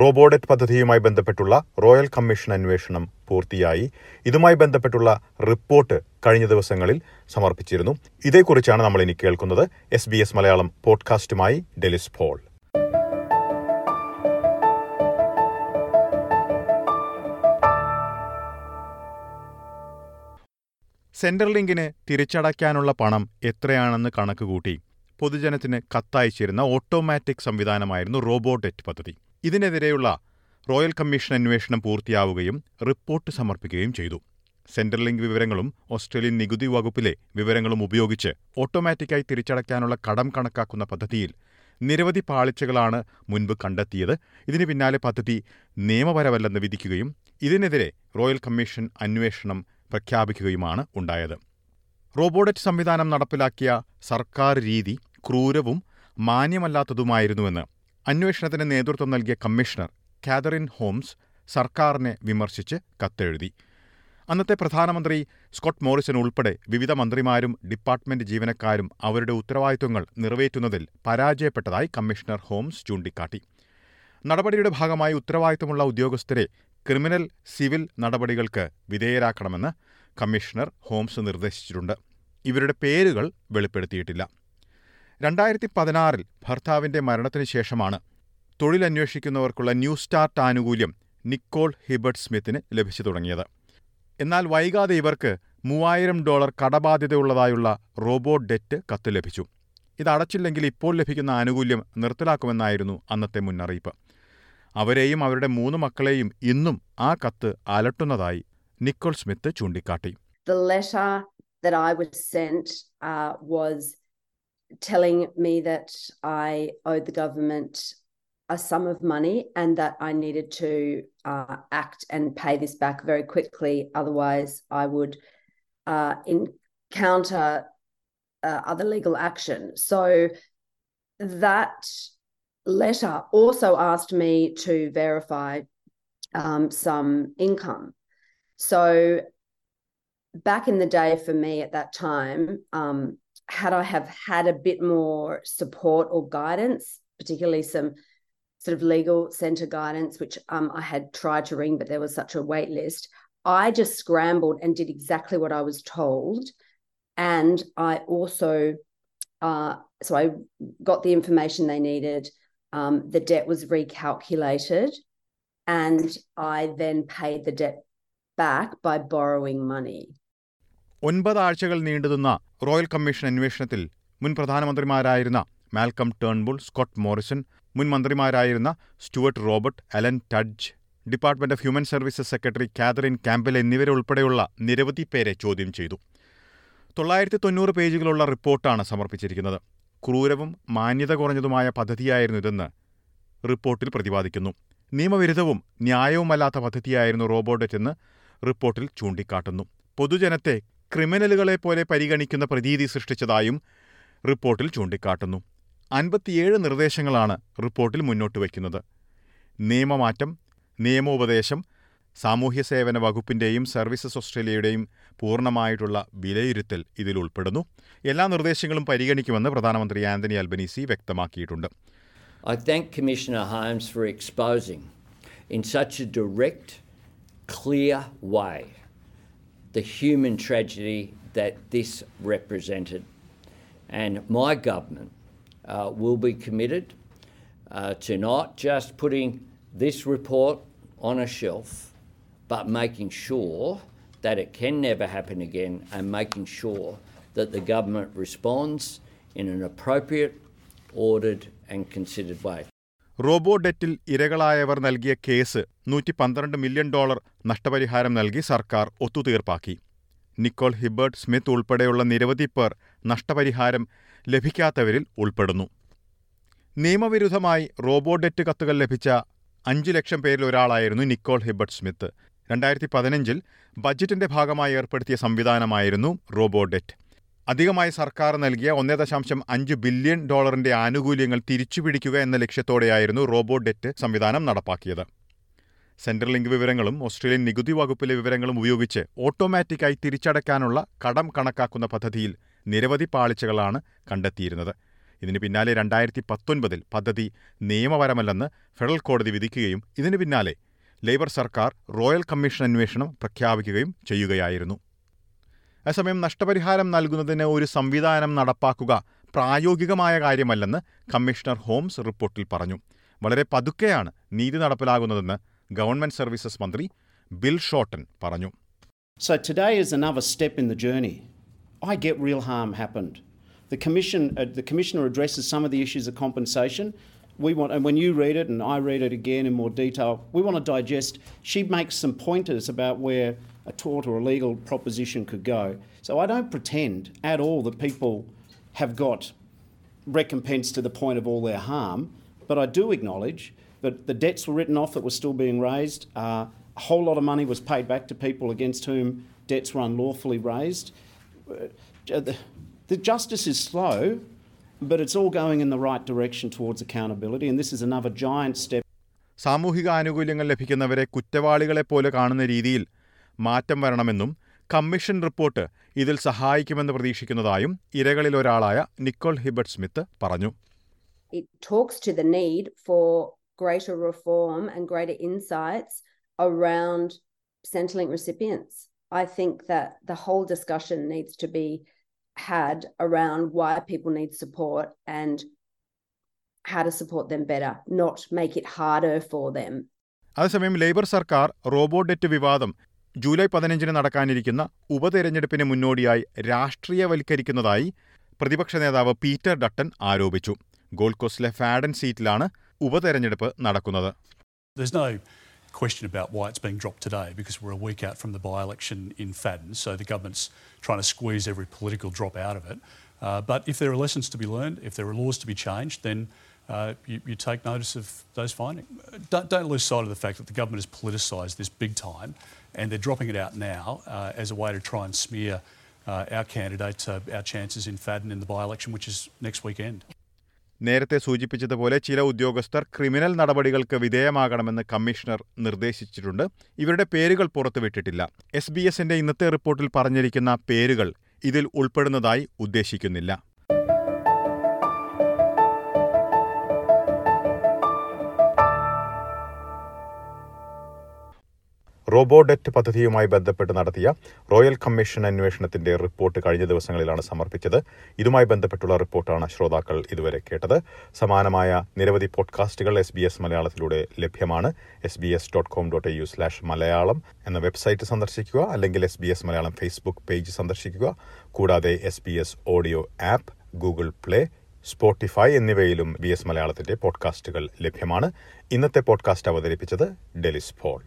റോബോഡറ്റ് പദ്ധതിയുമായി ബന്ധപ്പെട്ടുള്ള royal commission അന്വേഷണം പൂർത്തിയായി. ഇതുമായി ബന്ധപ്പെട്ടുള്ള റിപ്പോർട്ട് കഴിഞ്ഞ ദിവസങ്ങളിൽ സമർപ്പിച്ചിരുന്നു. ഇതേക്കുറിച്ചാണ് നമ്മൾ ഇനി കേൾക്കുന്നത്. എസ് ബി എസ് മലയാളം പോഡ്കാസ്റ്റുമായി ഡെലിസ് പോൾ. സെൻട്രൽ ലിങ്കിന് തിരിച്ചടയ്ക്കാനുള്ള പണം എത്രയാണെന്ന് കണക്കുകൂട്ടി പൊതുജനത്തിന് കത്തയച്ചിരുന്ന ഓട്ടോമാറ്റിക് സംവിധാനമായിരുന്നു റോബോഡെറ്റ് പദ്ധതി. ഇതിനെതിരെയുള്ള റോയൽ കമ്മീഷൻ അന്വേഷണം പൂർത്തിയാവുകയും റിപ്പോർട്ട് സമർപ്പിക്കുകയും ചെയ്തു. സെൻട്രൽ ലിങ്ക് വിവരങ്ങളും ഓസ്ട്രേലിയൻ നികുതി വകുപ്പിലെ വിവരങ്ങളും ഉപയോഗിച്ച് ഓട്ടോമാറ്റിക്കായി തിരിച്ചടയ്ക്കാനുള്ള കടം കണക്കാക്കുന്ന പദ്ധതിയിൽ നിരവധി പാളിച്ചകളാണ് മുൻപ് കണ്ടെത്തിയത്. ഇതിന് പിന്നാലെ പദ്ധതി നിയമപരമല്ലെന്ന് വിധിക്കുകയും ഇതിനെതിരെ റോയൽ കമ്മീഷൻ അന്വേഷണം പ്രഖ്യാപിക്കുകയുമാണ് ഉണ്ടായത്. റോബോഡറ്റ് സംവിധാനം നടപ്പിലാക്കിയ സർക്കാർ രീതി ക്രൂരവും മാന്യമല്ലാത്തതുമായിരുന്നുവെന്ന് അന്വേഷണത്തിന് നേതൃത്വം നൽകിയ കമ്മീഷണർ കാതറിൻ ഹോംസ് സർക്കാരിനെ വിമർശിച്ച് കത്തെഴുതി. അന്നത്തെ പ്രധാനമന്ത്രി സ്കോട്ട് മോറിസൺ ഉൾപ്പെടെ വിവിധ മന്ത്രിമാരും ഡിപ്പാർട്ട്മെന്റ് ജീവനക്കാരും അവരുടെ ഉത്തരവാദിത്വങ്ങൾ നിറവേറ്റുന്നതിൽ പരാജയപ്പെട്ടതായി കമ്മീഷണർ ഹോംസ് ചൂണ്ടിക്കാട്ടി. നടപടിയുടെ ഭാഗമായി ഉത്തരവാദിത്തമുള്ള ഉദ്യോഗസ്ഥരെ ക്രിമിനൽ സിവിൽ നടപടികൾക്ക് വിധേയരാക്കണമെന്ന് കമ്മീഷണർ ഹോംസ് നിർദ്ദേശിച്ചിട്ടുണ്ട്. ഇവരുടെ പേരുകൾ വെളിപ്പെടുത്തിയിട്ടില്ല. രണ്ടായിരത്തി പതിനാറിൽ ഭർത്താവിന്റെ മരണത്തിന് ശേഷമാണ് തൊഴിലന്വേഷിക്കുന്നവർക്കുള്ള ന്യൂ സ്റ്റാർട്ട് ആനുകൂല്യം നിക്കോൾ ഹിബർട്ട് സ്മിത്തിന് ലഭിച്ചു തുടങ്ങിയത്. എന്നാൽ വൈകാതെ ഇവർക്ക് മൂവായിരം ഡോളർ കടബാധ്യതയുള്ളതായുള്ള റോബോ ഡെറ്റ് കത്ത് ലഭിച്ചു. ഇത് അടച്ചില്ലെങ്കിൽ ഇപ്പോൾ ലഭിക്കുന്ന ആനുകൂല്യം നിർത്തലാക്കുമെന്നായിരുന്നു അന്നത്തെ മുന്നറിയിപ്പ്. അവരെയും അവരുടെ മൂന്ന് മക്കളെയും ഇന്നും ആ കത്ത് അലട്ടുന്നതായി നിക്കോൾ സ്മിത്ത് ചൂണ്ടിക്കാട്ടി. The letter that I was sent uh, was telling me that I owed the government a sum of money and that I needed to uh, act and pay this back very quickly. Otherwise, I would uh, encounter uh, other legal action. So that letter also asked me to verify um, some income. So back in the day for me at that time, um, had I have had a bit more support or guidance, particularly some sort of legal centre guidance, which um, I had tried to ring, but there was such a wait list. I just scrambled and did exactly what I was told. And I also, uh, so I got the information they needed. Um, the debt was recalculated. And I then paid the debt back by borrowing money. ഒൻപത് ആഴ്ചകൾ നീണ്ടുനിന്ന royal commission അന്വേഷണത്തിൽ മുൻ പ്രധാനമന്ത്രിമാരായിരുന്ന Malcolm Turnbull Scott Morrison മുൻ മന്ത്രിമാരായിരുന്ന Stuart Robert Alan Tudge department of human services secretary Kathryn Campbell എന്നിവരുൾപ്പെടെയുള്ള നിരവധി പേരെ ചോദ്യം ചെയ്തു. തൊള്ളായിരത്തി തൊണ്ണൂറ് പേജുകളുള്ള റിപ്പോർട്ടാണ് സമർപ്പിച്ചിരിക്കുന്നത്. ക്രൂരവും മാന്യത കുറഞ്ഞതുമായ പദ്ധതിയായിരുന്നു ഇതെന്ന് റിപ്പോർട്ടിൽ പ്രതിപാദിക്കുന്നു. നിയമവിരുദ്ധവും ന്യായവുമല്ലാത്ത പദ്ധതിയായിരുന്നു റോബോഡറ്റ് എന്ന് റിപ്പോർട്ടിൽ ചൂണ്ടിക്കാട്ടുന്നു. പൊതുജനത്തെ ക്രിമിനലുകളെ പോലെ പരിഗണിക്കുന്ന പ്രതീതി സൃഷ്ടിച്ചതായും റിപ്പോർട്ടിൽ ചൂണ്ടിക്കാട്ടുന്നു. അൻപത്തിയേഴ് നിർദ്ദേശങ്ങളാണ് റിപ്പോർട്ടിൽ മുന്നോട്ട് വയ്ക്കുന്നത്. നിയമമാറ്റം നിയമോപദേശം സാമൂഹ്യ സേവന വകുപ്പിന്റെയും സർവീസസ് ഓസ്ട്രേലിയയുടെയും പൂർണമായിട്ടുള്ള വിലയിരുത്തൽ ഇതിൽ ഉൾപ്പെടുന്നു. എല്ലാ നിർദ്ദേശങ്ങളും പരിഗണിക്കുമെന്ന് പ്രധാനമന്ത്രി ആന്റണി അൽബനീസി വ്യക്തമാക്കിയിട്ടുണ്ട്. I thank Commissioner Holmes for exposing in such a direct, clear way the human tragedy that this represented. And my government uh, will be committed uh, to not just putting this report on a shelf, but making sure that it can never happen again and making sure that the government responds in an appropriate, ordered, and considered way. റോബോ ഡെറ്റിൽ ഇരകളായവർ നൽകിയ case നൂറ്റി പന്ത്രണ്ട് million dollar നഷ്ടപരിഹാരം നൽകി സർക്കാർ ഒത്തുതീർപ്പാക്കി. Nicole Hibbert Smith ഉൾപ്പെടെയുള്ള നിരവധി പേർ നഷ്ടപരിഹാരം ലഭിക്കാത്തവരിൽ ഉൾപ്പെടുന്നു. നിയമവിരുദ്ധമായി റോബോ ഡെറ്റ് കത്തുകൾ ലഭിച്ച അഞ്ചു ലക്ഷം പേരിൽ ഒരാളായിരുന്നു നിക്കോൾ ഹിബർട്ട് സ്മിത്ത്. രണ്ടായിരത്തി പതിനഞ്ചിൽ ബജറ്റിന്റെ ഭാഗമായി ഏർപ്പെടുത്തിയ സംവിധാനമായിരുന്നു റോബോ ഡെറ്റ് അധികമായി സർക്കാർ നൽകിയ ഒന്നേ ദശാംശം അഞ്ച് ബില്യൺ ഡോളറിന്റെ ആനുകൂല്യങ്ങൾ തിരിച്ചുപിടിക്കുക എന്ന ലക്ഷ്യത്തോടെയായിരുന്നു റോബോ ഡെറ്റ് സംവിധാനം നടപ്പാക്കിയത്. സെൻട്രൽ ലിങ്ക് വിവരങ്ങളും ഓസ്ട്രേലിയൻ നികുതി വകുപ്പിലെ വിവരങ്ങളും ഉപയോഗിച്ച് ഓട്ടോമാറ്റിക്കായി തിരിച്ചടയ്ക്കാനുള്ള കടം കണക്കാക്കുന്ന പദ്ധതിയിൽ നിരവധി പാളിച്ചകളാണ് കണ്ടെത്തിയിരുന്നത്. ഇതിന് പിന്നാലെ രണ്ടായിരത്തി പത്തൊൻപതിൽ പദ്ധതി നിയമപരമല്ലെന്ന് ഫെഡറൽ കോടതി വിധിക്കുകയും ഇതിന് പിന്നാലെ ലേബർ സർക്കാർ റോയൽ കമ്മീഷൻ അന്വേഷണം പ്രഖ്യാപിക്കുകയും ചെയ്യുകയായിരുന്നു. അതേസമയം നഷ്ടപരിഹാരം നൽകുന്നതിന് ഒരു സംവിധാനം നടപ്പാക്കുക പ്രായോഗികമായ കാര്യമല്ലെന്ന് കമ്മീഷണർ ഹോംസ് റിപ്പോർട്ടിൽ പറഞ്ഞു വളരെ പതുക്കെയാണ് നീതി നടപ്പിലാകുന്നതെന്ന് ഗവൺമെന്റ് സർവീസസ് മന്ത്രി ബിൽ ഷോട്ടൻ പറഞ്ഞു So today is another step in the journey. I get real harm happened. The commission, uh, the commissioner addresses some of the issues of compensation. We want, and when you read it and I read it again in more detail, we want to digest. She makes some pointers about where a tort or a legal proposition could go. So I don't pretend at all that people have got recompense to the point of all their harm, but I do acknowledge that the debts were written off that were still being raised. Uh, a whole lot of money was paid back to people against whom debts were unlawfully raised. Uh, the, the justice is slow, but it's all going in the right direction towards accountability, and this is another giant step. സാമൂഹിക ആനുകൂല്യങ്ങൾ ലഭിക്കുന്നവരെ കുറ്റവാളികളെപ്പോലെ കാണുന്ന രീതിയിൽ മാറ്റം വരണമെന്നും commission report ഇതിൽ സഹായിക്കുമെന്ന് പ്രതീക്ഷിക്കുന്നതായും ഇരകളിലൊരാളായ നിക്കോൾ ഹിബർട്ട് സ്മിത്ത് പറഞ്ഞു It talks to the need for greater reform and greater insights around Centrelink recipients. I think that the whole discussion needs to be had around why people need support and how to support them better, not make it harder for them. അതേസമയം labour സർക്കാർ robodebt വിവാദം July പതിനഞ്ചിന് നടക്കാനിരിക്കുന്ന ഉപതെരഞ്ഞെടുപ്പിന് മുന്നോടിയായി രാഷ്ട്രീയവൽക്കരിക്കുന്നതായി പ്രതിപക്ഷ നേതാവ് പീറ്റർ ഡട്ടൻ ആരോപിച്ചു ഗോൾഡ് കോസ്റ്റിലെ ഫാഡൻ സീറ്റിലാണ് ഉപതെരഞ്ഞെടുപ്പ് നടക്കുന്നത് There's no question about why it's being dropped today because we're a week out from the by election in Fadden, so the government's trying to squeeze every political drop out of it. Uh, but if there are lessons to be learned, if there are laws to be changed, then uh, you, you take notice of those findings. Don't, don't lose sight of the fact that the government has politicised this big time and they're dropping it out now uh, as a way to try and smear uh, our candidate, uh, our chances in Fadden in the by election, which is next weekend. നേരത്തെ സൂചിപ്പിച്ചതുപോലെ ചില ഉദ്യോഗസ്ഥർ criminal നടപടികൾക്ക് വിധേയമാകണമെന്ന് commissioner നിർദ്ദേശിച്ചിട്ടുണ്ട്. ഇവരുടെ പേരുകൾ പുറത്തുവിട്ടിട്ടില്ല. S B എസിന്റെ ഇന്നത്തെ റിപ്പോർട്ടിൽ പറഞ്ഞിരിക്കുന്ന പേരുകൾ ഇതിൽ ഉൾപ്പെടുന്നതായി ഉദ്ദേശിക്കുന്നില്ല. റോബോഡെറ്റ് പദ്ധതിയുമായി ബന്ധപ്പെട്ട് നടത്തിയ റോയൽ കമ്മീഷൻ അന്വേഷണത്തിന്റെ റിപ്പോർട്ട് കഴിഞ്ഞ ദിവസങ്ങളിലാണ് സമർപ്പിച്ചത്. ഇതുമായി ബന്ധപ്പെട്ടുള്ള റിപ്പോർട്ടാണ് ശ്രോതാക്കൾ ഇതുവരെ കേട്ടത്. സമാനമായ നിരവധി പോഡ്കാസ്റ്റുകൾ എസ് ബി എസ് മലയാളത്തിലൂടെ ലഭ്യമാണ്. S B S dot com dot U slash Malayalam എന്ന വെബ്സൈറ്റ് സന്ദർശിക്കുക അല്ലെങ്കിൽ S B S Malayalam Facebook page സന്ദർശിക്കുക. കൂടാതെ S B S audio app Google play Spotify എന്നിവയിലും ബി എസ് മലയാളത്തിന്റെ പോഡ്കാസ്റ്റുകൾ ലഭ്യമാണ്. ഇന്നത്തെ പോഡ്കാസ്റ്റ് അവതരിപ്പിച്ചത് ഡെലിസ് പോൾ.